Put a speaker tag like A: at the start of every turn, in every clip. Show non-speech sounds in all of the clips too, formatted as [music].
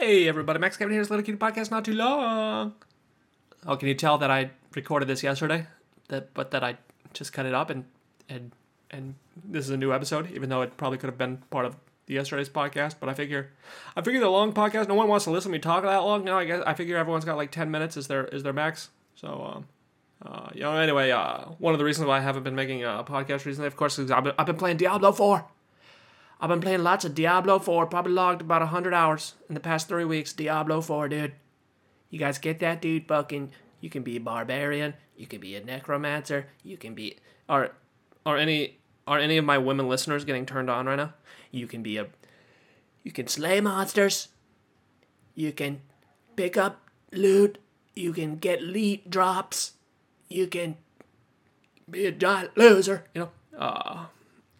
A: Hey everybody, Max Kevin here's Little Cutie Podcast. Not too long. Oh, can you tell that I recorded this yesterday? That, but that I just cut it up and and and this is a new episode, even though it probably could have been part of the yesterday's podcast. But I figure, I figure the long podcast, no one wants to listen to me talk that long. Know, I guess I figure everyone's got like ten minutes is their is their max. So um, uh, you know, anyway, uh, one of the reasons why I haven't been making a podcast recently, of course, is I've been, I've been playing Diablo Four. I've been playing lots of Diablo 4, probably logged about 100 hours in the past three weeks. Diablo 4, dude. You guys get that, dude? Fucking, you can be a barbarian, you can be a necromancer, you can be. Are, are any are any of my women listeners getting turned on right now? You can be a. You can slay monsters. You can pick up loot. You can get elite drops. You can be a giant loser. You know. Uh,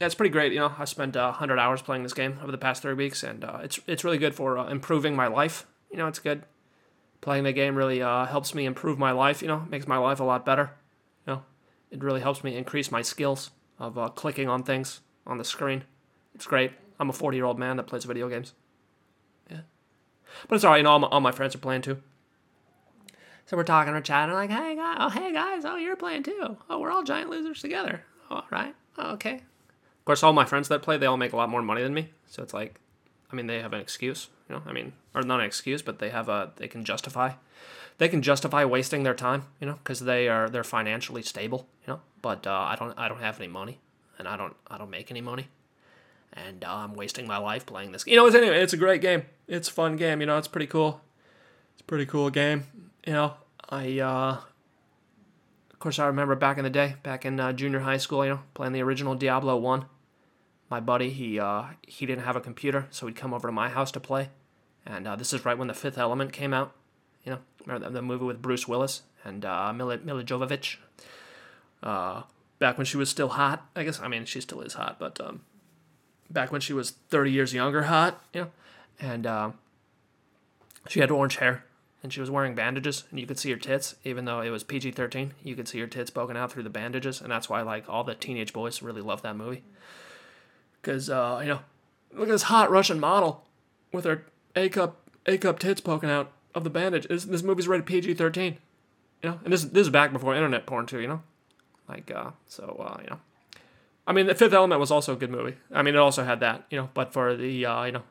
A: yeah, it's pretty great. You know, I spent uh, 100 hours playing this game over the past three weeks, and uh, it's it's really good for uh, improving my life. You know, it's good. Playing the game really uh, helps me improve my life. You know, makes my life a lot better. You know, it really helps me increase my skills of uh, clicking on things on the screen. It's great. I'm a 40 year old man that plays video games. Yeah, but it's alright. You know, all my, all my friends are playing too. So we're talking, we're chatting, like, hey guys, oh hey guys, oh you're playing too. Oh, we're all giant losers together. All right, okay. Course, all my friends that play, they all make a lot more money than me. So it's like, I mean, they have an excuse, you know. I mean, or not an excuse, but they have a, they can justify, they can justify wasting their time, you know, because they are they're financially stable, you know. But uh, I don't, I don't have any money, and I don't, I don't make any money, and uh, I'm wasting my life playing this. You know, it's anyway, it's a great game. It's a fun game, you know. It's pretty cool. It's a pretty cool game, you know. I uh, of course, I remember back in the day, back in uh, junior high school, you know, playing the original Diablo 1. My buddy, he uh, he didn't have a computer, so he'd come over to my house to play. And uh, this is right when The Fifth Element came out. You know, remember the, the movie with Bruce Willis and uh, Milla, Milla Jovovich? Uh, back when she was still hot. I guess, I mean, she still is hot, but um, back when she was 30 years younger hot, you know? And uh, she had orange hair and she was wearing bandages and you could see her tits even though it was pg-13 you could see her tits poking out through the bandages and that's why like all the teenage boys really love that movie because uh, you know look at this hot russian model with her a cup a cup tits poking out of the bandage this, this movie's rated pg-13 you know and this, this is back before internet porn too you know like uh, so uh, you know i mean the fifth element was also a good movie i mean it also had that you know but for the uh, you know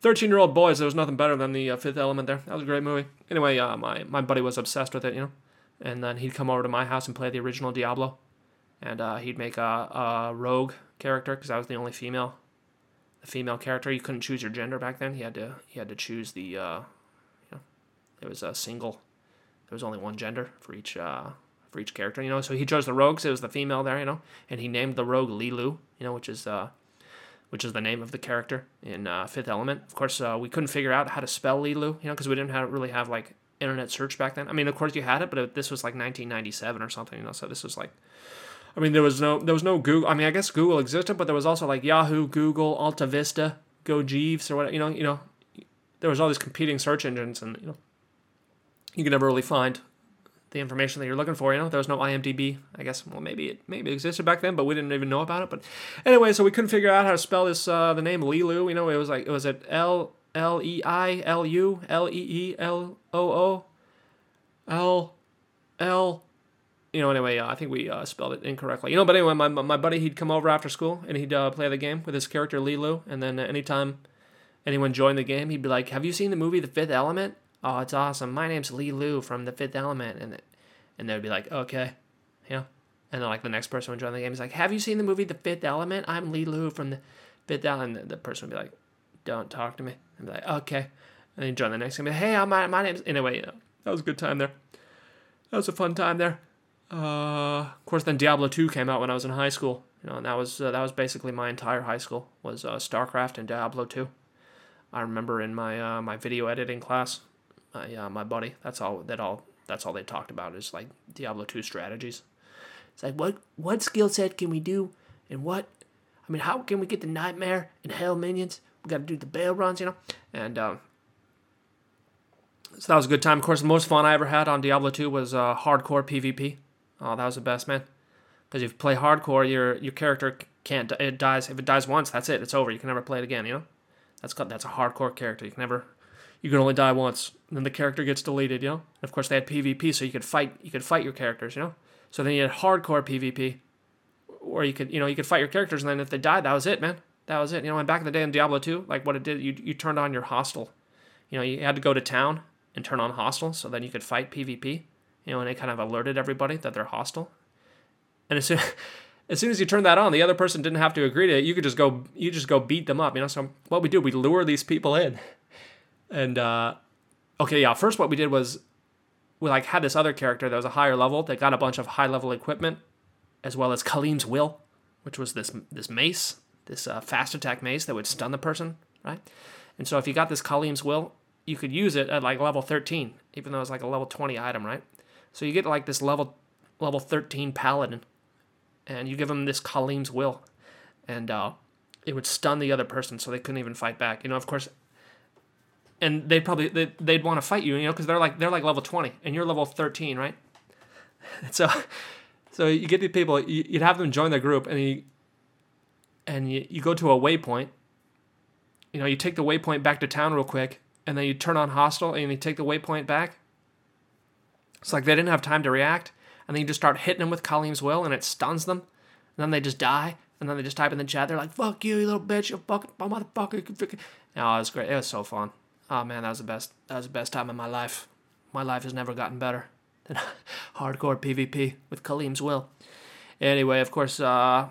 A: 13 year old boys, there was nothing better than the uh, Fifth Element there. That was a great movie. Anyway, uh, my, my buddy was obsessed with it, you know. And then he'd come over to my house and play the original Diablo. And uh, he'd make a, a rogue character because I was the only female. The female character. You couldn't choose your gender back then. He had to he had to choose the uh, you know it was a single. There was only one gender for each uh, for each character, you know. So he chose the rogue, so it was the female there, you know. And he named the rogue Leeloo, you know, which is uh, which is the name of the character in uh, Fifth Element. Of course, uh, we couldn't figure out how to spell Leeloo, you know, because we didn't have, really have like internet search back then. I mean, of course you had it, but it, this was like 1997 or something, you know. So this was like, I mean, there was no there was no Google. I mean, I guess Google existed, but there was also like Yahoo, Google, Alta Vista, Go Jeeves, or what, you know, you know, there was all these competing search engines, and you know, you could never really find the information that you're looking for. You know, there was no IMDb. I guess well maybe it maybe existed back then, but we didn't even know about it. But anyway, so we couldn't figure out how to spell this uh, the name Leeloo. You know, it was like it was at L L E I L U L E E L O O L L. You know, anyway, uh, I think we uh, spelled it incorrectly. You know, but anyway, my, my buddy he'd come over after school and he'd uh, play the game with his character Leeloo, and then anytime anyone joined the game, he'd be like, "Have you seen the movie The Fifth Element?" oh, it's awesome. My name's Leeloo from The Fifth Element, and and they'd be like, okay, know. And then like the next person would join the game. He's like, have you seen the movie The Fifth Element? I'm Leeloo from The Fifth Element. And the person would be like, don't talk to me. And be like, okay. And then join the next game. Hey, my my name's anyway. You know, that was a good time there. That was a fun time there. Uh, of course, then Diablo 2 came out when I was in high school. You know, and that was uh, that was basically my entire high school was uh, StarCraft and Diablo 2. I remember in my uh, my video editing class, my uh, my buddy. That's all that all that's all they talked about is like Diablo 2 strategies. It's like what what skill set can we do and what I mean how can we get the nightmare and hell minions? We got to do the Baal runs, you know. And um, so that was a good time. Of course, the most fun I ever had on Diablo 2 was uh, hardcore PvP. Oh, that was the best, man. Because if you play hardcore, your your character can't it dies if it dies once, that's it. It's over. You can never play it again. You know, that's that's a hardcore character. You can never you can only die once. And then the character gets deleted, you know? And of course they had PvP so you could fight you could fight your characters, you know? So then you had hardcore PvP where you could you know, you could fight your characters and then if they died, that was it, man. That was it. You know, and back in the day in Diablo 2, like what it did, you you turned on your hostile. You know, you had to go to town and turn on hostile so then you could fight PvP. You know, and it kind of alerted everybody that they're hostile. And as soon [laughs] as soon as you turn that on, the other person didn't have to agree to it. You could just go you just go beat them up, you know. So what we do, we lure these people in. And uh okay, yeah, first what we did was we like had this other character that was a higher level that got a bunch of high level equipment as well as Khalim's will, which was this this mace, this uh, fast attack mace that would stun the person, right? And so if you got this Khalim's will, you could use it at like level 13, even though it's like a level 20 item, right? So you get like this level level 13 paladin, and you give them this Khalim's will, and uh, it would stun the other person, so they couldn't even fight back. You know, of course. And they'd probably they'd, they'd want to fight you, you know, because they're like they're like level 20, and you're level 13, right? [laughs] so, so you get these people, you'd have them join the group, and you and you, you go to a waypoint. You know, you take the waypoint back to town real quick, and then you turn on hostile, and you take the waypoint back, it's like they didn't have time to react, and then you just start hitting them with Khalim's will, and it stuns them, and then they just die, and then they just type in the chat, they're like, "Fuck you, you little bitch, you fucking motherfucker." Oh, it was great. It was so fun. Oh man, that was the best. That was the best time of my life. My life has never gotten better than [laughs] hardcore PvP with Khalim's will. Anyway, of course, uh,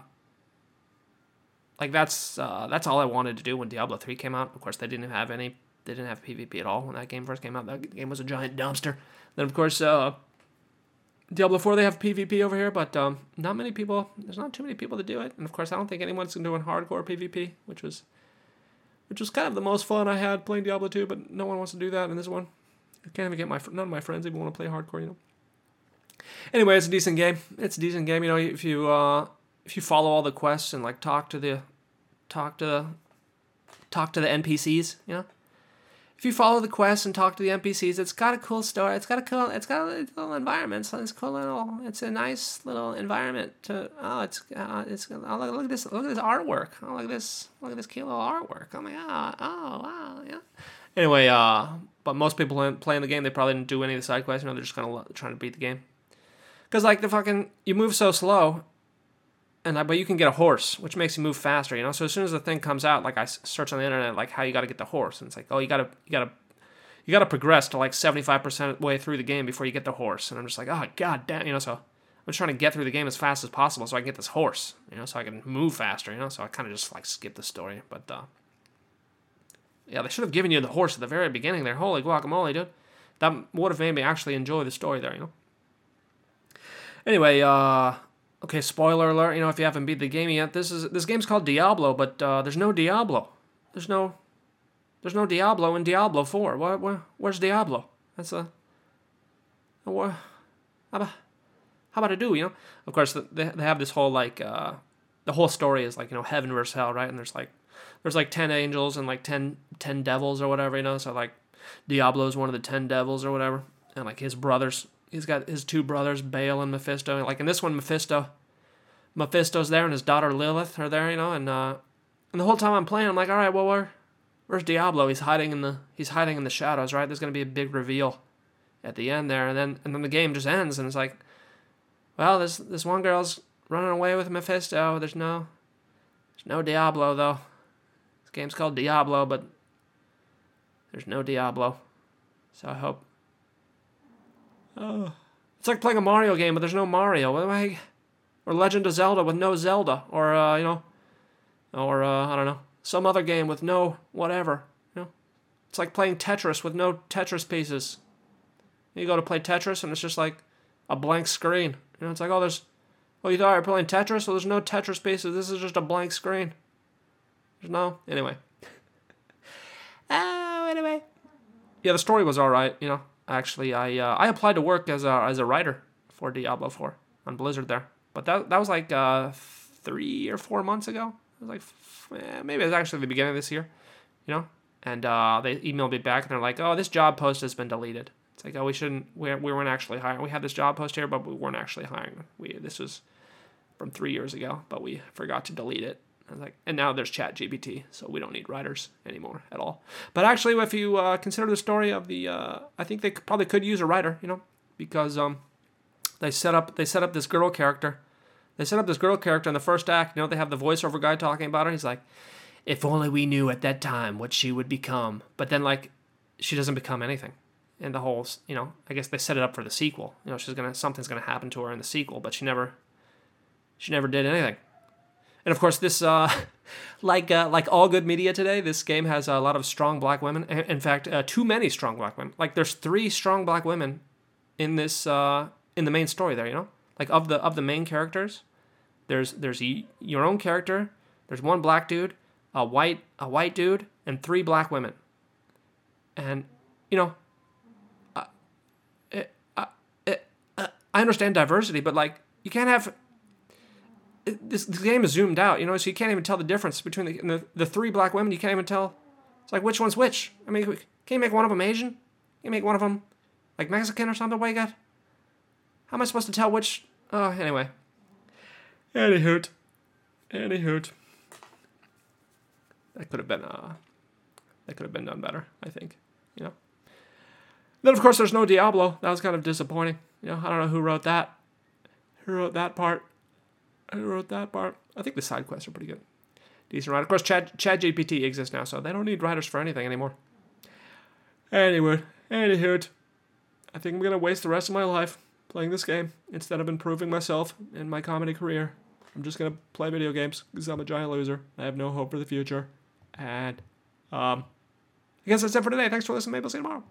A: like that's uh, that's all I wanted to do when Diablo three came out. Of course, they didn't have any. They didn't have PvP at all when that game first came out. That game was a giant dumpster. Then of course, uh, Diablo 4 they have PvP over here, but um, not many people. There's not too many people to do it, and of course, I don't think anyone's doing hardcore PvP, which was which was kind of the most fun I had playing Diablo 2. But no one wants to do that in this one. I can't even get my none of my friends even want to play hardcore. You know. Anyway, it's a decent game. It's a decent game. You know, if you uh, if you follow all the quests and like talk to the talk to talk to the NPCs, you know, if you follow the quest and talk to the NPCs, it's got a cool story. It's got a cool. It's got a little environment. So it's cool little. It's a nice little environment to. Oh, it's uh, it's. Oh, look, look at this. Look at this artwork. Oh, look at this. Look at this cute little artwork. Oh my god. Oh wow. Yeah. Anyway, uh, but most people playing the game, they probably didn't do any of the side quests. You know, they're just kind of trying to beat the game. Cause like the fucking you move so slow, and but you can get a horse, which makes you move faster, you know. So as soon as the thing comes out, like I search on the internet, like how you got to get the horse, and it's like, oh, you gotta, you gotta, you gotta progress to like seventy five percent way through the game before you get the horse, and I'm just like, oh god damn, you know. So I'm trying to get through the game as fast as possible so I can get this horse, you know, so I can move faster, you know. So I kind of just like skip the story, but uh, yeah, they should have given you the horse at the very beginning there. Holy guacamole, dude, that would have made me actually enjoy the story there, you know. Anyway, uh, Okay, spoiler alert. You know, if you haven't beat the game yet, this is this game's called Diablo, but uh, there's no Diablo. There's no, there's no Diablo in Diablo Four. What? Where, where's Diablo? That's a. What? How about, how about I do? You know, of course they they have this whole like uh, the whole story is like you know heaven versus hell, right? And there's like there's like ten angels and like 10, 10 devils or whatever, you know. So like Diablo's one of the ten devils or whatever, and like his brothers he's got his two brothers, Baal and Mephisto. Like in this one, Mephisto, Mephisto's there and his daughter Lilith are there, you know, and uh, and the whole time I'm playing, I'm like, all right, well, where, where's Diablo? He's hiding in the he's hiding in the shadows, right? There's gonna be a big reveal at the end there, and then and then the game just ends, and it's like, well, this this one girl's running away with Mephisto. There's no there's no Diablo though. This game's called Diablo, but there's no Diablo. So I hope Oh. It's like playing a Mario game, but there's no Mario. What I? Or Legend of Zelda with no Zelda, or uh, you know, or uh, I don't know, some other game with no whatever. You know, it's like playing Tetris with no Tetris pieces. You go to play Tetris, and it's just like a blank screen. You know, it's like oh, there's, oh, you thought you were playing Tetris, so there's no Tetris pieces. This is just a blank screen. There's no anyway. [laughs] oh, anyway. Yeah, the story was all right. You know, actually I uh, I applied to work as a as a writer for Diablo 4 on Blizzard there, but that that was like uh, three or four months ago. It was like eh, maybe it was actually the beginning of this year, you know. And uh, they emailed me back and they're like, "Oh, this job post has been deleted." It's like, "Oh, we shouldn't. We, we weren't actually hiring. We had this job post here, but we weren't actually hiring. We this was from three years ago, but we forgot to delete it." I was like, and now there's Chat GPT, so we don't need writers anymore at all. But actually, if you uh, consider the story of the, uh, I think they could, probably could use a writer, you know, because um, they set up they set up this girl character. They set up this girl character in the first act. You know, they have the voiceover guy talking about her. He's like, if only we knew at that time what she would become. But then, like, she doesn't become anything. And the whole, you know, I guess they set it up for the sequel. You know, she's gonna something's gonna happen to her in the sequel, but she never, she never did anything. And of course, this, uh, [laughs] like uh, like all good media today, this game has a lot of strong black women. In fact, uh, too many strong black women. Like there's three strong black women in this uh, in the main story. There, you know, like of the of the main characters, there's there's your own character. There's one black dude, a white a white dude, and three black women. And you know, uh, it, uh, it, uh, I understand diversity, but like you can't have this, this game is zoomed out, you know, so you can't even tell the difference between the, the, the three black women. You can't even tell. It's like which one's which. I mean, can you make one of them Asian? Can you make one of them like Mexican or something? What you got? How am I supposed to tell which? Oh, anyway. Any hoot. Any hoot. That could have been uh, that could have been done better. I think. You know. Then of course there's no Diablo. That was kind of disappointing. You know, I don't know who wrote that. Who wrote that part? I wrote that part. I think the side quests are pretty good. Decent writer. Of course, Chat, GPT exists now, so they don't need writers for anything anymore. Anyway, anywho, I think I'm to waste the rest of my life playing this game instead of improving myself in my comedy career. I'm just to play video games because I'm a giant loser. I have no hope for the future. And, um, I guess that's it for today. Thanks for listening. Maybe I'll see you tomorrow.